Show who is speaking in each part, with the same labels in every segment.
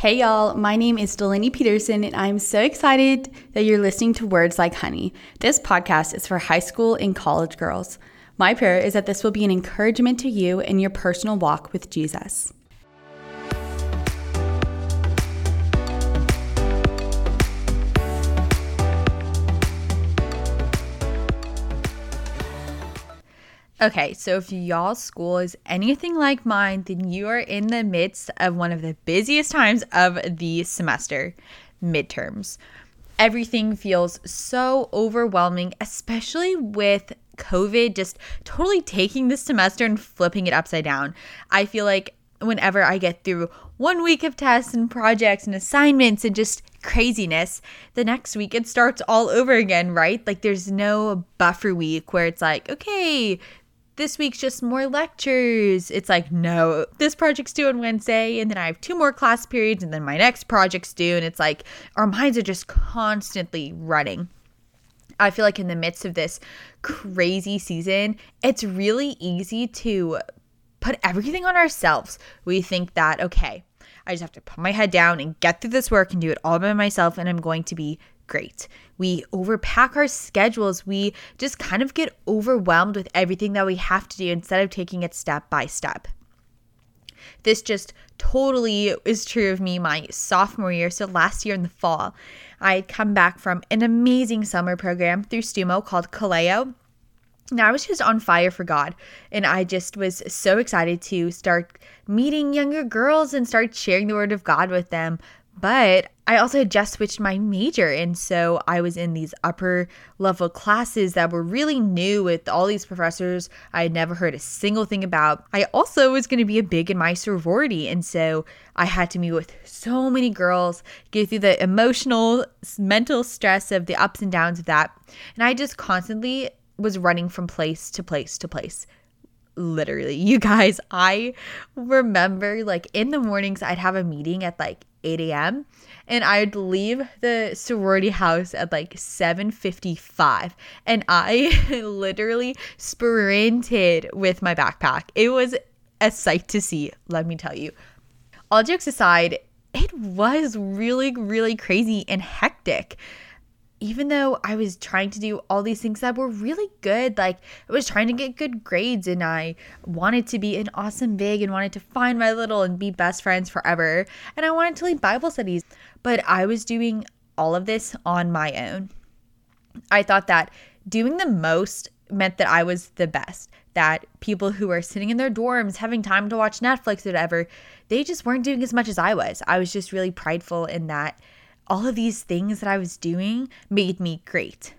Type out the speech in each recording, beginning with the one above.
Speaker 1: Hey y'all, my name is Delaney Peterson, and I'm so excited that you're listening to Words Like Honey. This podcast is for high school and college girls. My prayer is that this will be an encouragement to you in your personal walk with Jesus. Okay, so if y'all's school is anything like mine, then you are in the midst of one of the busiest times of the semester midterms. Everything feels so overwhelming, especially with COVID just totally taking this semester and flipping it upside down. I feel like whenever I get through one week of tests and projects and assignments and just craziness, the next week it starts all over again, right? Like there's no buffer week where it's like, okay, this week's just more lectures. It's like, no, this project's due on Wednesday, and then I have two more class periods, and then my next project's due. And it's like our minds are just constantly running. I feel like in the midst of this crazy season, it's really easy to put everything on ourselves. We think that, okay, I just have to put my head down and get through this work and do it all by myself, and I'm going to be great. We overpack our schedules. We just kind of get overwhelmed with everything that we have to do instead of taking it step by step. This just totally is true of me my sophomore year. So last year in the fall, I had come back from an amazing summer program through STUMO called Kaleo. Now I was just on fire for God, and I just was so excited to start meeting younger girls and start sharing the word of God with them but I also had just switched my major. And so I was in these upper level classes that were really new with all these professors I had never heard a single thing about. I also was going to be a big in my sorority. And so I had to meet with so many girls, get through the emotional, mental stress of the ups and downs of that. And I just constantly was running from place to place to place literally you guys i remember like in the mornings i'd have a meeting at like 8 a.m. and I'd leave the sorority house at like 7:55 and I literally sprinted with my backpack. It was a sight to see, let me tell you. All jokes aside, it was really really crazy and hectic even though I was trying to do all these things that were really good, like I was trying to get good grades and I wanted to be an awesome big and wanted to find my little and be best friends forever. And I wanted to lead Bible studies, but I was doing all of this on my own. I thought that doing the most meant that I was the best, that people who were sitting in their dorms having time to watch Netflix or whatever, they just weren't doing as much as I was. I was just really prideful in that all of these things that I was doing made me great.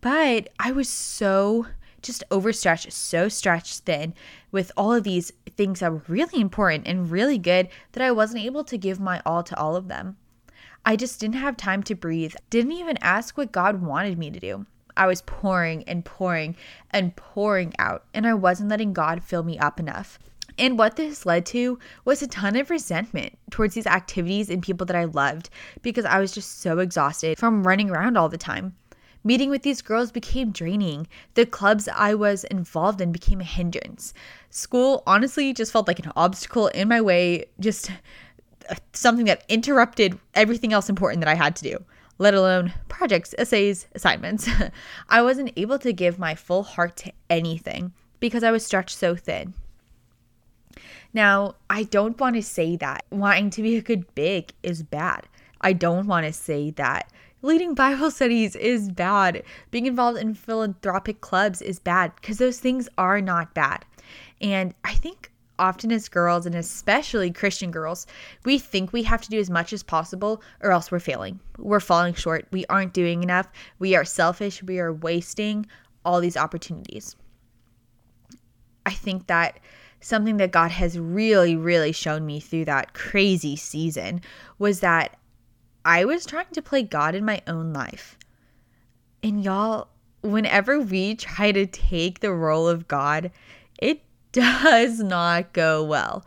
Speaker 1: But I was so just overstretched, so stretched thin with all of these things that were really important and really good that I wasn't able to give my all to all of them. I just didn't have time to breathe, didn't even ask what God wanted me to do. I was pouring and pouring and pouring out, and I wasn't letting God fill me up enough. And what this led to was a ton of resentment towards these activities and people that I loved because I was just so exhausted from running around all the time. Meeting with these girls became draining. The clubs I was involved in became a hindrance. School honestly just felt like an obstacle in my way, just uh, something that interrupted everything else important that I had to do, let alone projects, essays, assignments. I wasn't able to give my full heart to anything because I was stretched so thin. Now, I don't want to say that wanting to be a good big is bad. I don't want to say that leading Bible studies is bad. Being involved in philanthropic clubs is bad because those things are not bad. And I think often as girls, and especially Christian girls, we think we have to do as much as possible or else we're failing. We're falling short. We aren't doing enough. We are selfish. We are wasting all these opportunities. I think that something that God has really, really shown me through that crazy season was that I was trying to play God in my own life. And y'all, whenever we try to take the role of God, it does not go well.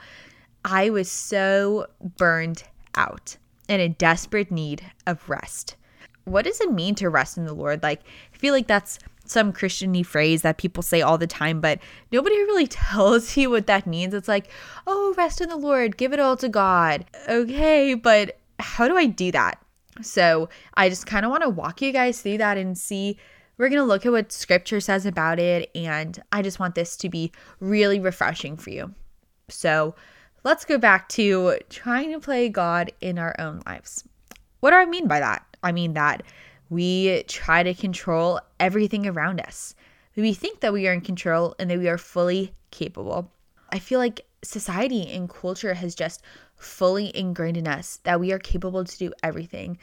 Speaker 1: I was so burned out and in desperate need of rest. What does it mean to rest in the Lord? Like, I feel like that's some Christiany phrase that people say all the time, but nobody really tells you what that means. It's like, oh, rest in the Lord, give it all to God. Okay, but how do I do that? So I just kind of want to walk you guys through that and see. We're going to look at what scripture says about it. And I just want this to be really refreshing for you. So let's go back to trying to play God in our own lives. What do I mean by that? I mean that we try to control everything around us. We think that we are in control and that we are fully capable. I feel like society and culture has just fully ingrained in us that we are capable to do everything.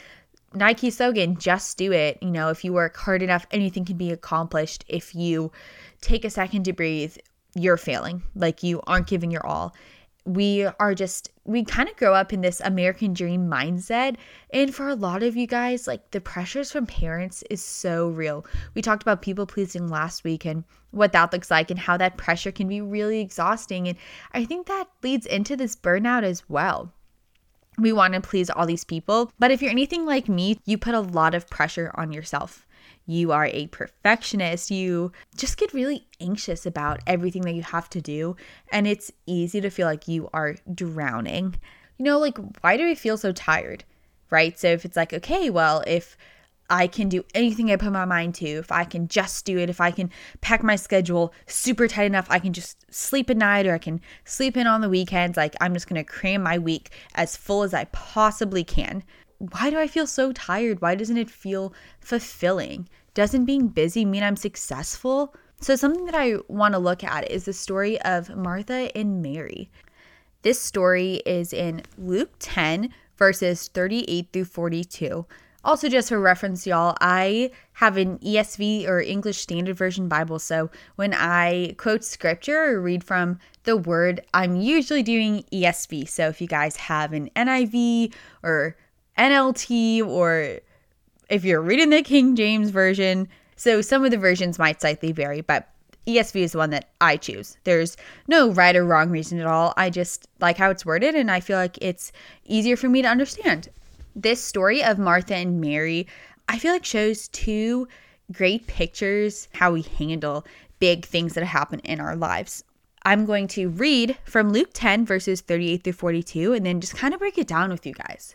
Speaker 1: Nike slogan, just do it. You know, if you work hard enough, anything can be accomplished. If you take a second to breathe, you're failing. Like you aren't giving your all we are just we kind of grow up in this American dream mindset. And for a lot of you guys, like the pressures from parents is so real. We talked about people pleasing last week and what that looks like and how that pressure can be really exhausting. And I think that leads into this burnout as well. We want to please all these people, but if you're anything like me, you put a lot of pressure on yourself you are a perfectionist, you just get really anxious about everything that you have to do. And it's easy to feel like you are drowning. You know, like, why do we feel so tired? Right? So if it's like, okay, well, if I can do anything I put my mind to, if I can just do it, if I can pack my schedule super tight enough, I can just sleep at night or I can sleep in on the weekends. Like, I'm just going to cram my week as full as I possibly can why do I feel so tired? Why doesn't it feel fulfilling? Doesn't being busy mean I'm successful? So, something that I want to look at is the story of Martha and Mary. This story is in Luke 10, verses 38 through 42. Also, just for reference, y'all, I have an ESV or English Standard Version Bible. So when I quote scripture or read from the word, I'm usually doing ESV. So if you guys have an NIV or NLT or if you're reading the King James Version. So some of the versions might slightly vary, but ESV is the one that I choose. There's no right or wrong reason at all. I just like how it's worded and I feel like it's easier for me to understand. This story of Martha and Mary, I feel like shows two great pictures how we handle big things that happen in our lives. I'm going to read from Luke 10, verses 38 through 42, and then just kind of break it down with you guys.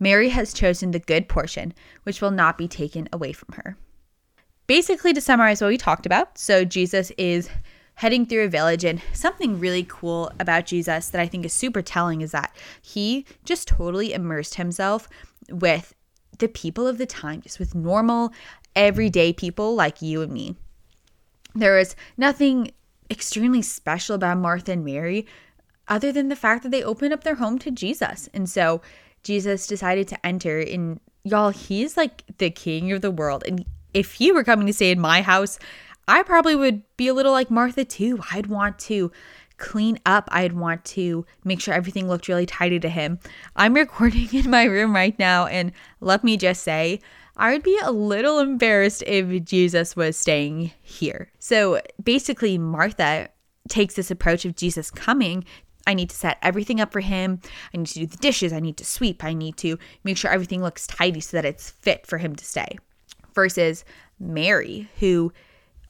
Speaker 1: Mary has chosen the good portion, which will not be taken away from her. Basically, to summarize what we talked about, so Jesus is heading through a village, and something really cool about Jesus that I think is super telling is that he just totally immersed himself with the people of the time, just with normal, everyday people like you and me. There was nothing extremely special about Martha and Mary other than the fact that they opened up their home to Jesus. And so Jesus decided to enter. And y'all, he's like the king of the world. And if he were coming to stay in my house, I probably would be a little like Martha too. I'd want to clean up. I'd want to make sure everything looked really tidy to him. I'm recording in my room right now, and let me just say, I would be a little embarrassed if Jesus was staying here. So basically, Martha takes this approach of Jesus coming I need to set everything up for him. I need to do the dishes. I need to sweep. I need to make sure everything looks tidy so that it's fit for him to stay. Versus Mary, who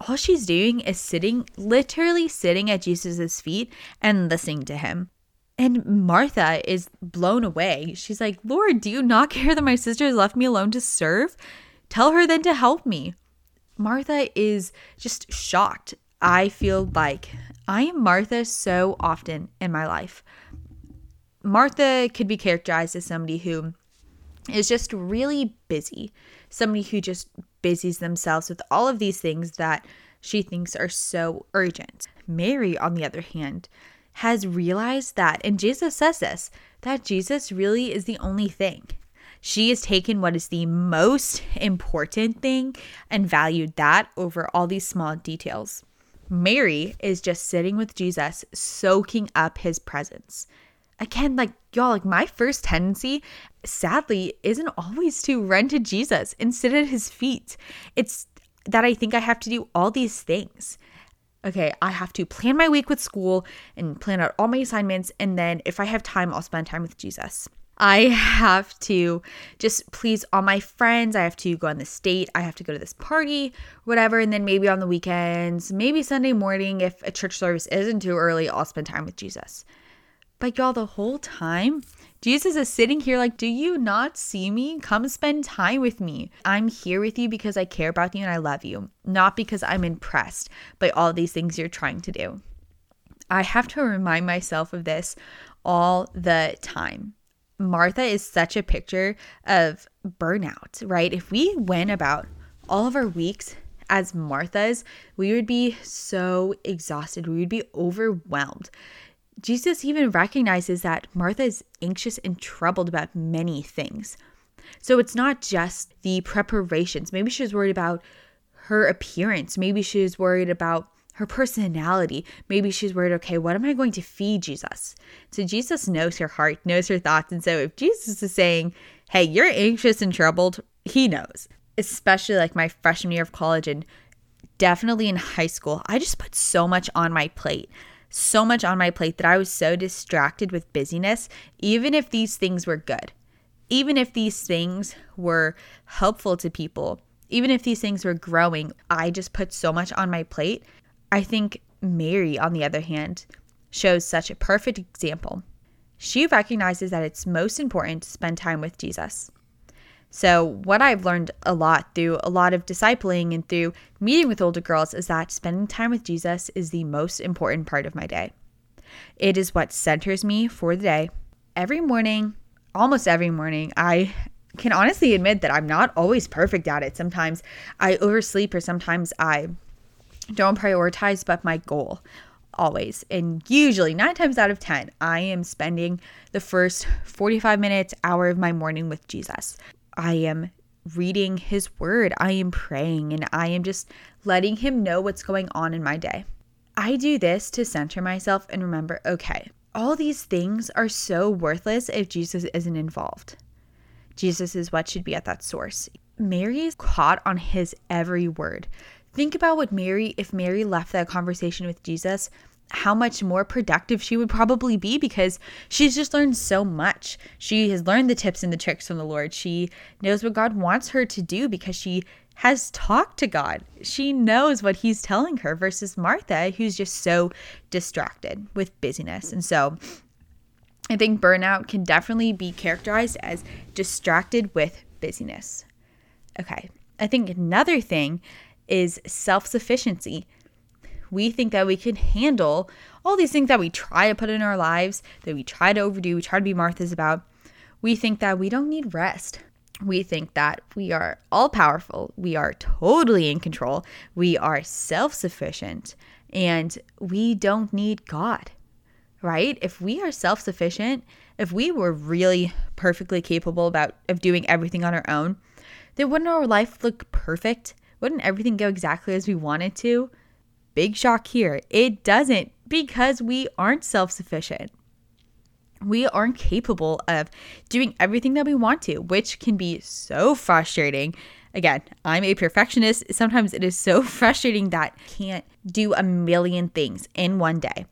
Speaker 1: all she's doing is sitting, literally sitting at Jesus' feet and listening to him. And Martha is blown away. She's like, Lord, do you not care that my sister has left me alone to serve? Tell her then to help me. Martha is just shocked. I feel like I am Martha so often in my life. Martha could be characterized as somebody who is just really busy, somebody who just busies themselves with all of these things that she thinks are so urgent. Mary, on the other hand, has realized that, and Jesus says this, that Jesus really is the only thing. She has taken what is the most important thing and valued that over all these small details. Mary is just sitting with Jesus, soaking up his presence. Again, like y'all, like my first tendency, sadly, isn't always to run to Jesus and sit at his feet. It's that I think I have to do all these things. Okay, I have to plan my week with school and plan out all my assignments. And then if I have time, I'll spend time with Jesus. I have to just please all my friends. I have to go on this date. I have to go to this party, whatever. And then maybe on the weekends, maybe Sunday morning, if a church service isn't too early, I'll spend time with Jesus. But y'all, the whole time, Jesus is sitting here like, Do you not see me? Come spend time with me. I'm here with you because I care about you and I love you, not because I'm impressed by all these things you're trying to do. I have to remind myself of this all the time. Martha is such a picture of burnout, right? If we went about all of our weeks as Marthas, we would be so exhausted. We would be overwhelmed. Jesus even recognizes that Martha is anxious and troubled about many things. So it's not just the preparations. Maybe she's worried about her appearance. Maybe she's worried about her personality. Maybe she's worried, okay, what am I going to feed Jesus? So Jesus knows her heart, knows her thoughts. And so if Jesus is saying, hey, you're anxious and troubled, he knows. Especially like my freshman year of college and definitely in high school, I just put so much on my plate. So much on my plate that I was so distracted with busyness, even if these things were good, even if these things were helpful to people, even if these things were growing, I just put so much on my plate I think Mary, on the other hand, shows such a perfect example. She recognizes that it's most important to spend time with Jesus. So, what I've learned a lot through a lot of discipling and through meeting with older girls is that spending time with Jesus is the most important part of my day. It is what centers me for the day. Every morning, almost every morning, I can honestly admit that I'm not always perfect at it. Sometimes I oversleep or sometimes I don't prioritize but my goal always and usually 9 times out of 10 I am spending the first 45 minutes hour of my morning with Jesus. I am reading his word, I am praying and I am just letting him know what's going on in my day. I do this to center myself and remember, okay, all these things are so worthless if Jesus isn't involved. Jesus is what should be at that source. Mary is caught on his every word. Think about what Mary, if Mary left that conversation with Jesus, how much more productive she would probably be because she's just learned so much. She has learned the tips and the tricks from the Lord. She knows what God wants her to do because she has talked to God. She knows what He's telling her versus Martha, who's just so distracted with busyness. And so I think burnout can definitely be characterized as distracted with busyness. Okay. I think another thing is self sufficiency. We think that we can handle all these things that we try to put in our lives, that we try to overdo, we try to be Martha's about. We think that we don't need rest. We think that we are all powerful. We are totally in control. We are self sufficient and we don't need God, right? If we are self sufficient, if we were really perfectly capable about of doing everything on our own, then wouldn't our life look perfect? Wouldn't everything go exactly as we wanted to? Big shock here. It doesn't because we aren't self sufficient. We aren't capable of doing everything that we want to, which can be so frustrating. Again, I'm a perfectionist. Sometimes it is so frustrating that I can't do a million things in one day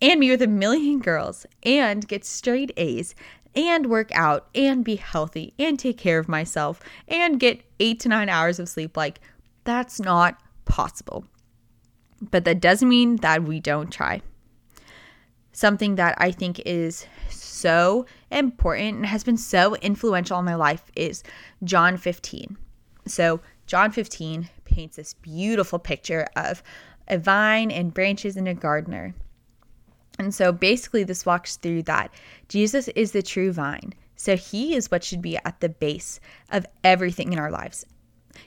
Speaker 1: and be with a million girls and get straight A's and work out and be healthy and take care of myself and get eight to nine hours of sleep. Like, that's not possible. But that doesn't mean that we don't try. Something that I think is so important and has been so influential in my life is John 15. So, John 15 paints this beautiful picture of a vine and branches and a gardener. And so basically, this walks through that Jesus is the true vine. So he is what should be at the base of everything in our lives.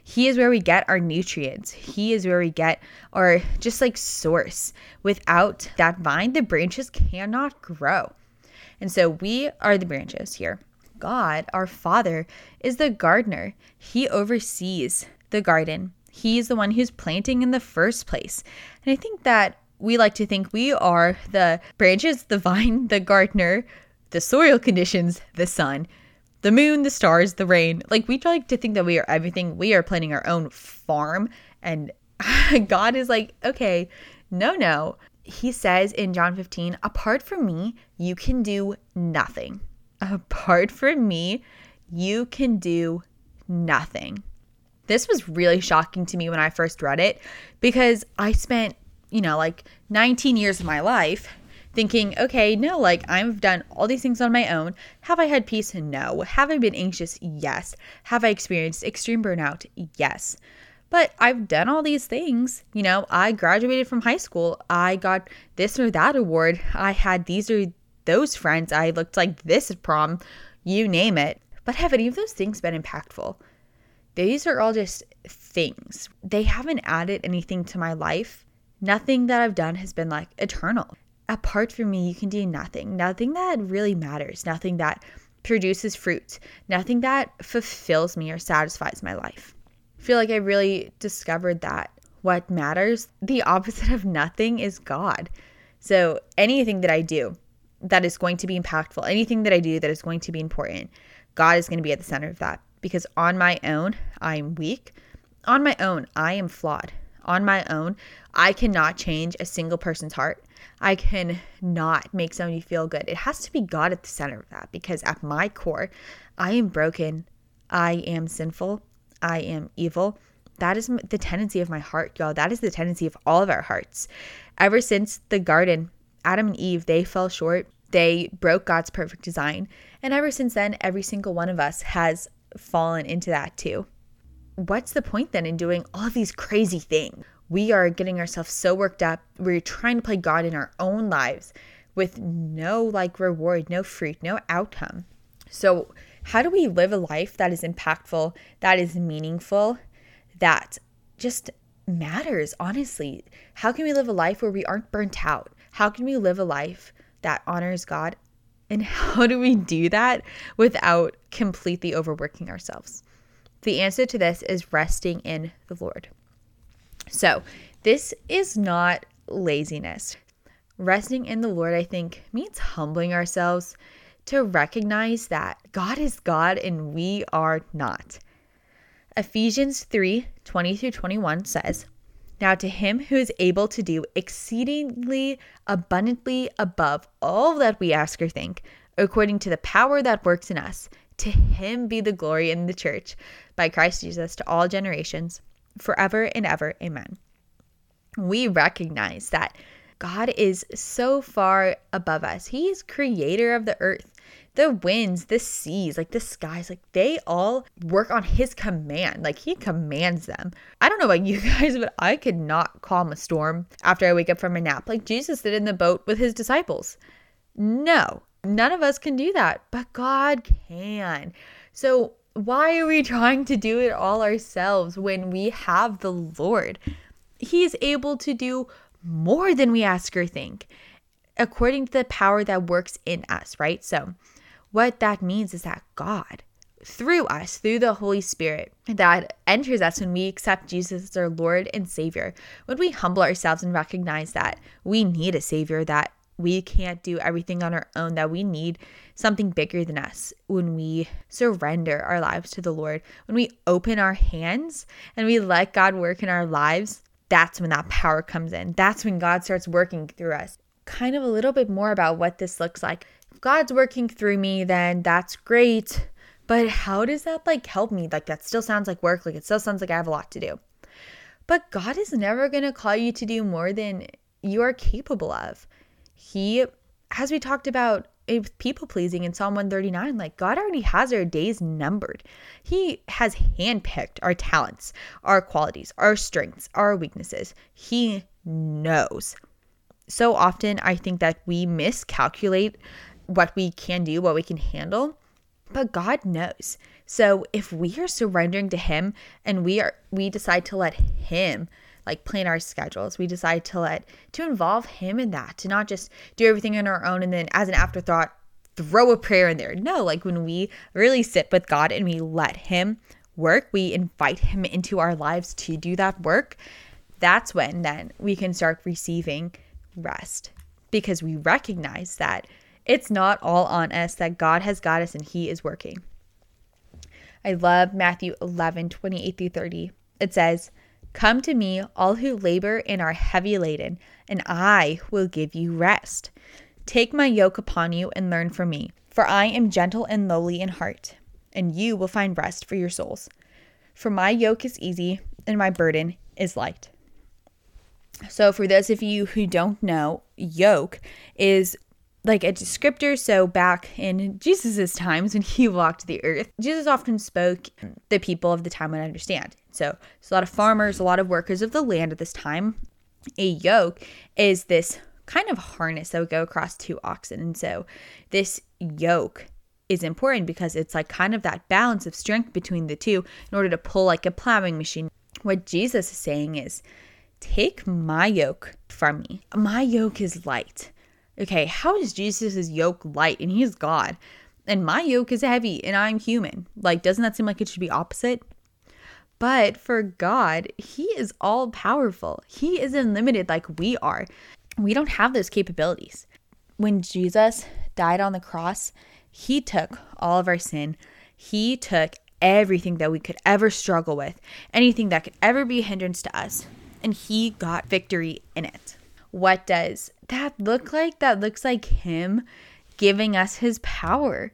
Speaker 1: He is where we get our nutrients. He is where we get our just like source. Without that vine, the branches cannot grow. And so we are the branches here. God, our Father, is the gardener. He oversees the garden. He's the one who's planting in the first place. And I think that we like to think we are the branches, the vine, the gardener, the soil conditions, the sun, the moon, the stars, the rain. Like we like to think that we are everything. We are planting our own farm. And God is like, okay, no, no. He says in John 15, apart from me, you can do nothing. Apart from me, you can do nothing. This was really shocking to me when I first read it because I spent, you know, like 19 years of my life thinking, okay, no, like I've done all these things on my own. Have I had peace? No. Have I been anxious? Yes. Have I experienced extreme burnout? Yes. But I've done all these things. You know, I graduated from high school. I got this or that award. I had these or those friends. I looked like this at prom. You name it. But have any of those things been impactful? These are all just things. They haven't added anything to my life. Nothing that I've done has been like eternal. Apart from me, you can do nothing. Nothing that really matters. Nothing that produces fruit. Nothing that fulfills me or satisfies my life. I feel like I really discovered that what matters, the opposite of nothing, is God. So anything that I do that is going to be impactful, anything that I do that is going to be important, God is going to be at the center of that because on my own, I'm weak. On my own, I am flawed. On my own, I cannot change a single person's heart. I can not make somebody feel good. It has to be God at the center of that because at my core, I am broken. I am sinful. I am evil. That is the tendency of my heart, y'all. That is the tendency of all of our hearts. Ever since the garden, Adam and Eve, they fell short. They broke God's perfect design. And ever since then, every single one of us has fallen into that too. What's the point then in doing all these crazy things? We are getting ourselves so worked up. We're trying to play God in our own lives with no like reward, no fruit, no outcome. So, how do we live a life that is impactful, that is meaningful, that just matters, honestly? How can we live a life where we aren't burnt out? How can we live a life that honors God and how do we do that without completely overworking ourselves? The answer to this is resting in the Lord. So, this is not laziness. Resting in the Lord, I think, means humbling ourselves to recognize that God is God and we are not. Ephesians 3 20 through 21 says, Now to him who is able to do exceedingly abundantly above all that we ask or think, according to the power that works in us. To him be the glory in the church by Christ Jesus to all generations, forever and ever. Amen. We recognize that God is so far above us. He is creator of the earth, the winds, the seas, like the skies, like they all work on his command. Like he commands them. I don't know about you guys, but I could not calm a storm after I wake up from a nap like Jesus did in the boat with his disciples. No, None of us can do that, but God can. So, why are we trying to do it all ourselves when we have the Lord? He is able to do more than we ask or think according to the power that works in us, right? So, what that means is that God, through us, through the Holy Spirit that enters us when we accept Jesus as our Lord and Savior, when we humble ourselves and recognize that we need a Savior, that we can't do everything on our own, that we need something bigger than us when we surrender our lives to the Lord, when we open our hands and we let God work in our lives. That's when that power comes in. That's when God starts working through us. Kind of a little bit more about what this looks like. If God's working through me, then that's great. But how does that like help me? Like that still sounds like work. Like it still sounds like I have a lot to do. But God is never going to call you to do more than you are capable of he, as we talked about people pleasing in Psalm 139, like God already has our days numbered. He has handpicked our talents, our qualities, our strengths, our weaknesses. He knows. So often, I think that we miscalculate what we can do, what we can handle, but God knows. So if we are surrendering to Him and we are, we decide to let Him like plan our schedules. We decide to let to involve him in that, to not just do everything on our own and then as an afterthought throw a prayer in there. No, like when we really sit with God and we let Him work, we invite Him into our lives to do that work. That's when then we can start receiving rest because we recognize that it's not all on us, that God has got us and He is working. I love Matthew 11 28 through 30. It says, Come to me, all who labor and are heavy laden, and I will give you rest. Take my yoke upon you and learn from me, for I am gentle and lowly in heart, and you will find rest for your souls. For my yoke is easy and my burden is light. So, for those of you who don't know, yoke is like a descriptor. So, back in Jesus's times when he walked the earth, Jesus often spoke the people of the time would understand. So, a lot of farmers, a lot of workers of the land at this time. A yoke is this kind of harness that would go across two oxen. And so, this yoke is important because it's like kind of that balance of strength between the two in order to pull like a plowing machine. What Jesus is saying is, Take my yoke from me. My yoke is light. Okay, how is Jesus' yoke light? And he is God. And my yoke is heavy and I'm human. Like, doesn't that seem like it should be opposite? But for God, He is all powerful. He is unlimited like we are. We don't have those capabilities. When Jesus died on the cross, He took all of our sin. He took everything that we could ever struggle with, anything that could ever be a hindrance to us and he got victory in it. What does that look like? That looks like him giving us his power.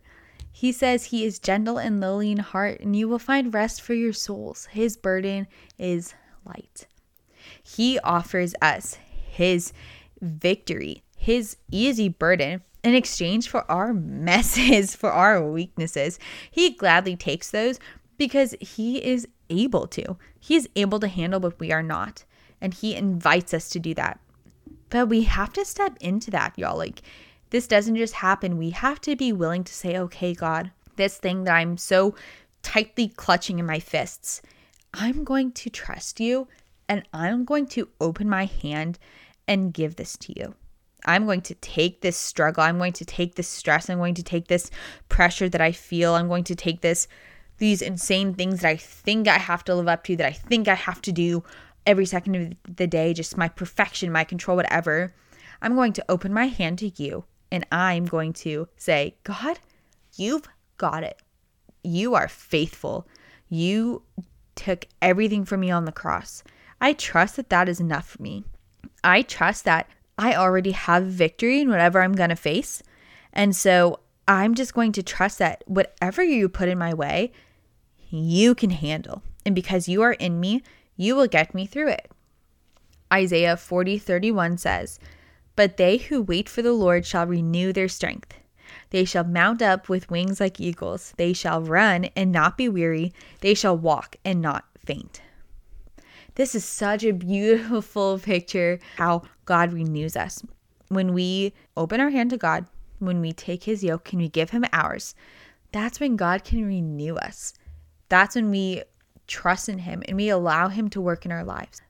Speaker 1: He says he is gentle and lowly in heart, and you will find rest for your souls. His burden is light. He offers us his victory, his easy burden in exchange for our messes, for our weaknesses. He gladly takes those because he is able to. He is able to handle what we are not and he invites us to do that. But we have to step into that, y'all. Like, this doesn't just happen. We have to be willing to say, okay, God, this thing that I'm so tightly clutching in my fists, I'm going to trust you and I'm going to open my hand and give this to you. I'm going to take this struggle. I'm going to take this stress. I'm going to take this pressure that I feel. I'm going to take this these insane things that I think I have to live up to, that I think I have to do every second of the day, just my perfection, my control, whatever, I'm going to open my hand to you and I'm going to say, God, you've got it. You are faithful. You took everything from me on the cross. I trust that that is enough for me. I trust that I already have victory in whatever I'm going to face. And so I'm just going to trust that whatever you put in my way, you can handle. And because you are in me, you will get me through it. Isaiah 40 31 says, But they who wait for the Lord shall renew their strength. They shall mount up with wings like eagles. They shall run and not be weary. They shall walk and not faint. This is such a beautiful picture how God renews us. When we open our hand to God, when we take his yoke and we give him ours, that's when God can renew us. That's when we trust in Him and we allow Him to work in our lives.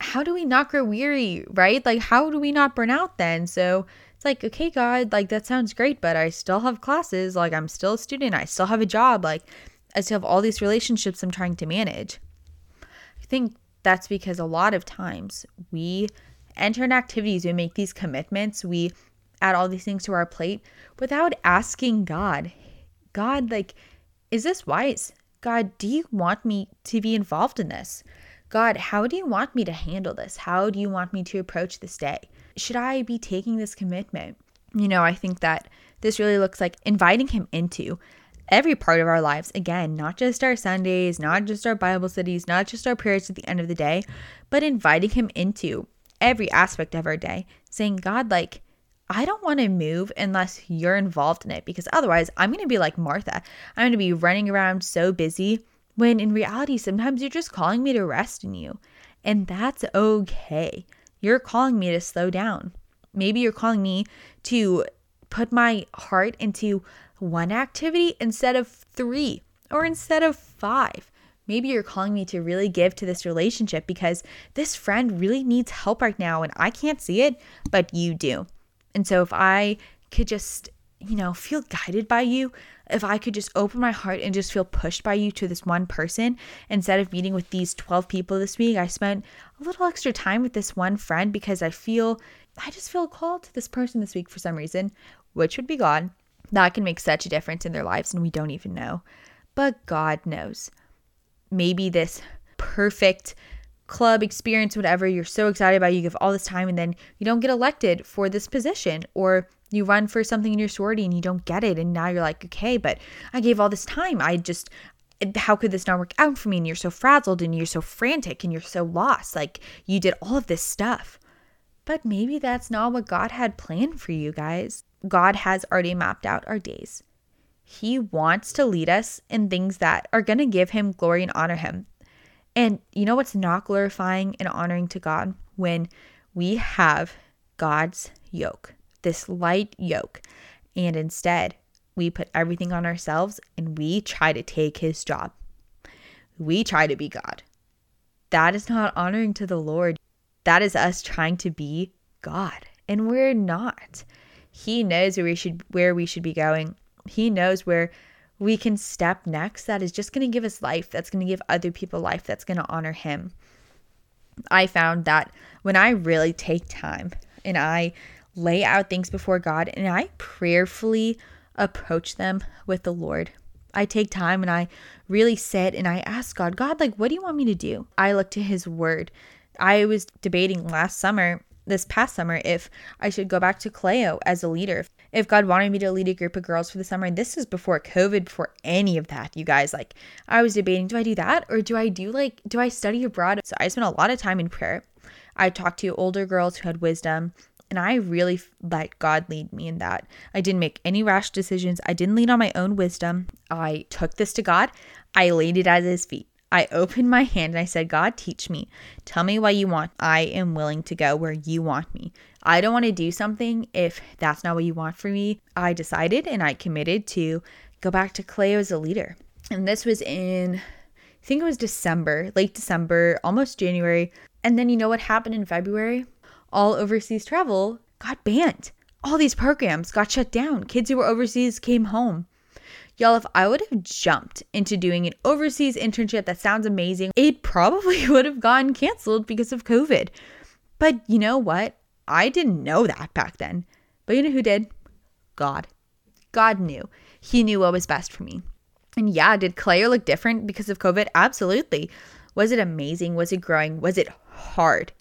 Speaker 1: How do we not grow weary, right? Like, how do we not burn out then? So it's like, okay, God, like that sounds great, but I still have classes. Like, I'm still a student. I still have a job. Like, I still have all these relationships I'm trying to manage. I think that's because a lot of times we enter in activities, we make these commitments, we add all these things to our plate without asking God, God, like, is this wise? God, do you want me to be involved in this? God, how do you want me to handle this? How do you want me to approach this day? Should I be taking this commitment? You know, I think that this really looks like inviting Him into every part of our lives. Again, not just our Sundays, not just our Bible studies, not just our prayers at the end of the day, but inviting Him into every aspect of our day, saying, God, like, I don't want to move unless you're involved in it because otherwise I'm going to be like Martha. I'm going to be running around so busy when in reality, sometimes you're just calling me to rest in you. And that's okay. You're calling me to slow down. Maybe you're calling me to put my heart into one activity instead of three or instead of five. Maybe you're calling me to really give to this relationship because this friend really needs help right now and I can't see it, but you do. And so if I could just you know, feel guided by you, if I could just open my heart and just feel pushed by you to this one person instead of meeting with these 12 people this week, I spent a little extra time with this one friend because I feel, I just feel called to this person this week for some reason, which would be God. That can make such a difference in their lives and we don't even know. But God knows. Maybe this perfect club experience, whatever, you're so excited about, you give all this time and then you don't get elected for this position or you run for something in your sorority and you don't get it and now you're like okay but i gave all this time. I just how could this not work out for me? And you're so frazzled and you're so frantic and you're so lost like you did all of this stuff. But maybe that's not what god had planned for you guys. God has already mapped out our days. He wants to lead us in things that are going to give him glory and honor him and you know what's not glorifying and honoring to god when we have god's yoke this light yoke. And instead, we put everything on ourselves and we try to take his job. We try to be God. That is not honoring to the Lord. That is us trying to be God. And we're not. He knows where we should where we should be going. He knows where we can step next that is just going to give us life, that's going to give other people life, that's going to honor him. I found that when I really take time and I lay out things before God and I prayerfully approach them with the Lord. I take time and I really sit and I ask God, God, like, what do you want me to do? I look to His Word. I was debating last summer, this past summer, if I should go back to Kaleo as a leader. If God wanted me to lead a group of girls for the summer, this is before COVID, before any of that, you guys, like, I was debating, do I do that or do I do like, do I study abroad? So I spent a lot of time in prayer. I talked to older girls who had wisdom and I really let God lead me in that. I didn't make any rash decisions. I didn't lean on my own wisdom. I took this to God. I laid it at his feet. I opened my hand and I said, God, teach me. Tell me why you want. I am willing to go where you want me. I don't want to do something if that's not what you want for me. I decided and I committed to go back to Kaleo as a leader. And this was in, I think it was December, late December, almost January. And then you know what happened in February? all overseas travel got banned. All these programs got shut down. Kids who were overseas came home. Y'all, if I would have jumped into doing an overseas internship that sounds amazing, it probably would have gotten canceled because of COVID. But you know what? I didn't know that back then. But you know who did? God. God knew. He knew what was best for me. And yeah, did Kaleo look different because of COVID? Absolutely. Was it amazing? Was it growing? Was it hard?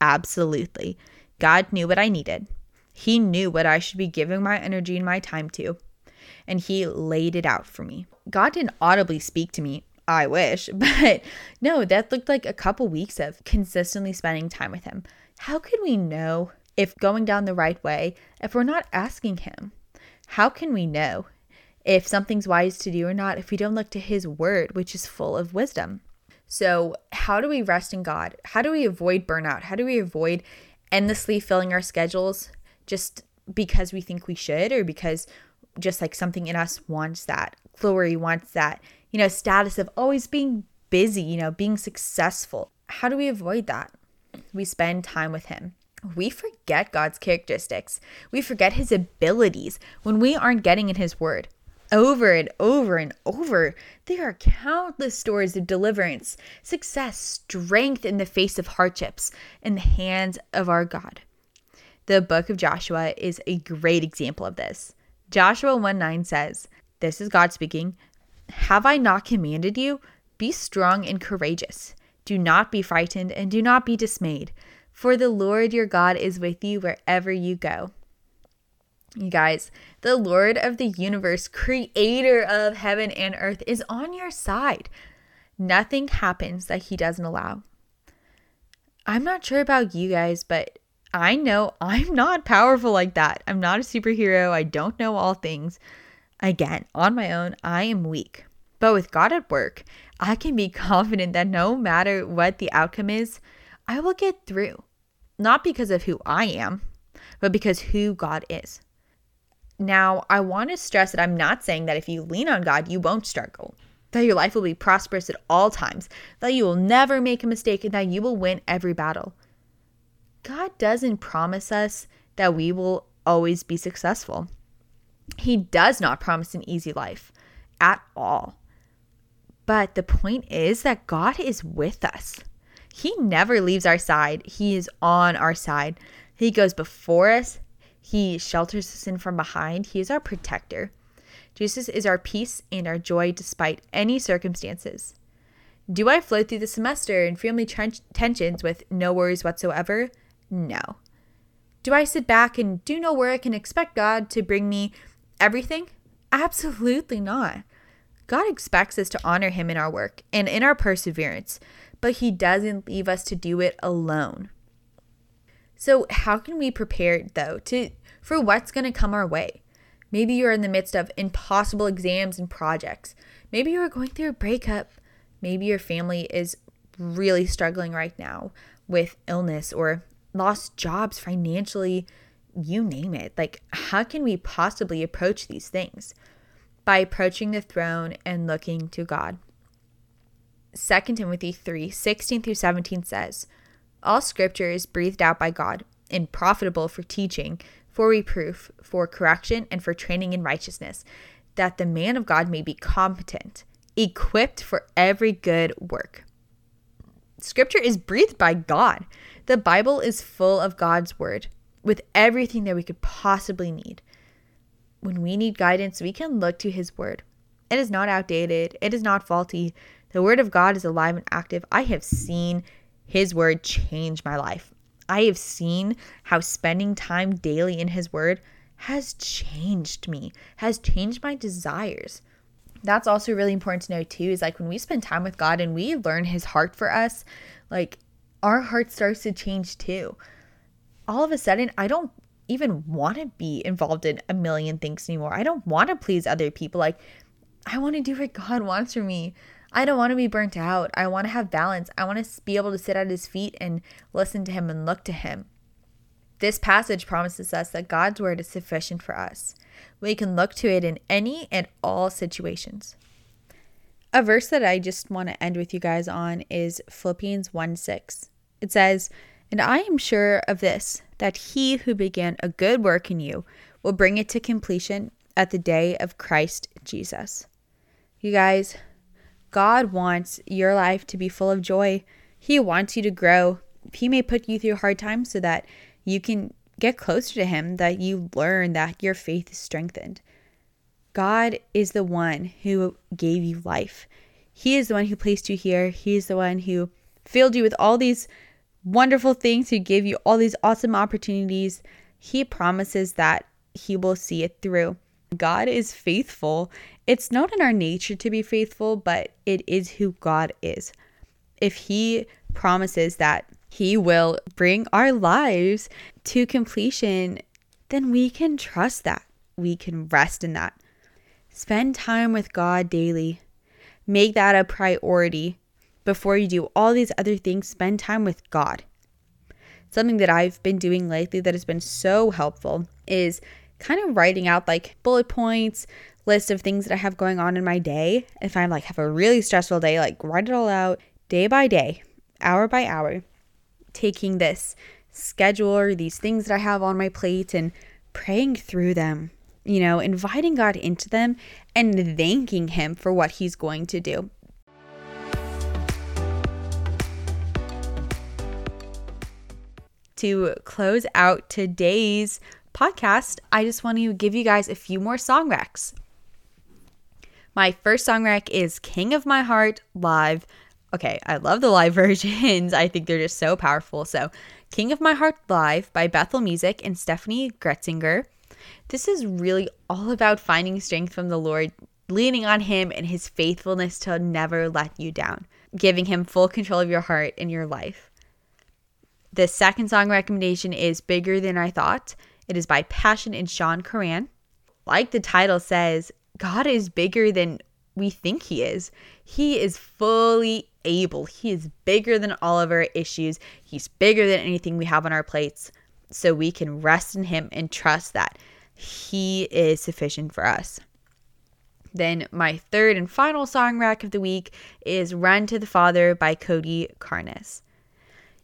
Speaker 1: Absolutely. God knew what I needed. He knew what I should be giving my energy and my time to, and He laid it out for me. God didn't audibly speak to me. I wish, but no, that looked like a couple weeks of consistently spending time with Him. How could we know if going down the right way if we're not asking Him? How can we know if something's wise to do or not if we don't look to His Word, which is full of wisdom? So, how do we rest in God? How do we avoid burnout? How do we avoid endlessly filling our schedules just because we think we should or because just like something in us wants that glory, wants that, you know, status of always being busy, you know, being successful? How do we avoid that? We spend time with Him. We forget God's characteristics. We forget His abilities when we aren't getting in His Word over and over and over. There are countless stories of deliverance, success, strength in the face of hardships in the hands of our God. The book of Joshua is a great example of this. Joshua 1 9 says, This is God speaking. Have I not commanded you? Be strong and courageous. Do not be frightened and do not be dismayed, for the Lord your God is with you wherever you go. You guys, the Lord of the universe, creator of heaven and earth, is on your side. Nothing happens that he doesn't allow. I'm not sure about you guys, but I know I'm not powerful like that. I'm not a superhero. I don't know all things. Again, on my own, I am weak. But with God at work, I can be confident that no matter what the outcome is, I will get through. Not because of who I am, but because who God is. Now, I want to stress that I'm not saying that if you lean on God, you won't struggle, that your life will be prosperous at all times, that you will never make a mistake, and that you will win every battle. God doesn't promise us that we will always be successful. He does not promise an easy life at all. But the point is that God is with us. He never leaves our side, He is on our side. He goes before us, He shelters us in from behind, He is our protector. Jesus is our peace and our joy despite any circumstances. Do I float through the semester and family tensions with no worries whatsoever? No. Do I sit back and do no work and expect God to bring me everything? Absolutely not. God expects us to honor Him in our work and in our perseverance, but He doesn't leave us to do it alone. So, how can we prepare though to for what's going to come our way? Maybe you're in the midst of impossible exams and projects. Maybe you're going through a breakup. Maybe your family is really struggling right now with illness or lost jobs financially, you name it. Like, how can we possibly approach these things? By approaching the throne and looking to God. 2 Timothy 3 16 through 17 says, All scripture is breathed out by God and profitable for teaching, for reproof, for correction, and for training in righteousness, that the man of God may be competent, equipped for every good work. Scripture is breathed by God. The Bible is full of God's word with everything that we could possibly need. When we need guidance, we can look to his word. It is not outdated, it is not faulty. The word of God is alive and active. I have seen his word change my life. I have seen how spending time daily in his word has changed me, has changed my desires. That's also really important to know too is like when we spend time with God and we learn his heart for us, like our heart starts to change too. All of a sudden, I don't even want to be involved in a million things anymore. I don't want to please other people. Like, I want to do what God wants for me. I don't want to be burnt out. I want to have balance. I want to be able to sit at his feet and listen to him and look to him. This passage promises us that God's word is sufficient for us. We can look to it in any and all situations. A verse that I just want to end with you guys on is Philippians 1 6. It says, And I am sure of this, that he who began a good work in you will bring it to completion at the day of Christ Jesus. You guys, God wants your life to be full of joy. He wants you to grow. He may put you through hard times so that you can get closer to Him, that you learn that your faith is strengthened. God is the one who gave you life. He is the one who placed you here. He is the one who filled you with all these wonderful things, who gave you all these awesome opportunities. He promises that He will see it through. God is faithful. It's not in our nature to be faithful, but it is who God is. If He promises that He will bring our lives to completion, then we can trust that. We can rest in that. Spend time with God daily. Make that a priority before you do all these other things. Spend time with God. Something that I've been doing lately that has been so helpful is kind of writing out like bullet points, list of things that I have going on in my day. If I'm like have a really stressful day, like write it all out day by day, hour by hour, taking this schedule or these things that I have on my plate and praying through them you know, inviting God into them and thanking Him for what He's going to do. To close out today's podcast, I just want to give you guys a few more song recs. My first song rec is King of My Heart live. Okay, I love the live versions. I think they're just so powerful. So, King of My Heart live by Bethel Music and Steffany Gretzinger. This is really all about finding strength from the Lord, leaning on Him and His faithfulness to never let you down, giving Him full control of your heart and your life. The second song recommendation is Bigger Than I Thought. It is by Passion and Sean Curran. Like the title says, God is bigger than we think He is. He is fully able. He is bigger than all of our issues. He's bigger than anything we have on our plates. So we can rest in Him and trust that he is sufficient for us. Then, my third and final song rack of the week is Run to the Father by Cody Carnes.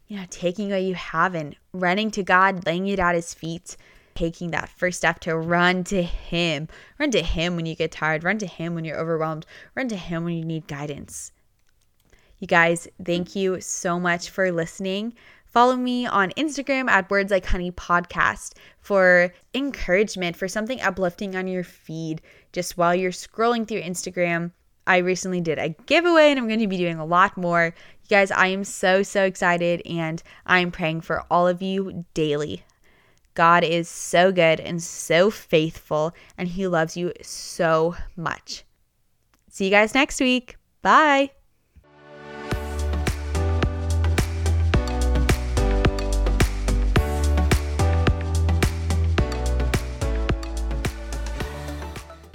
Speaker 1: You know, taking what you have and running to God, laying it at His feet, taking that first step to run to Him. Run to Him when you get tired. Run to Him when you're overwhelmed. Run to Him when you need guidance. You guys, thank you so much for listening. Follow me on Instagram at Words Like Honey Podcast for encouragement, for something uplifting on your feed just while you're scrolling through Instagram. I recently did a giveaway and I'm going to be doing a lot more. You guys, I am so, so excited and I'm praying for all of you daily. God is so good and so faithful, and He loves you so much. See you guys next week. Bye.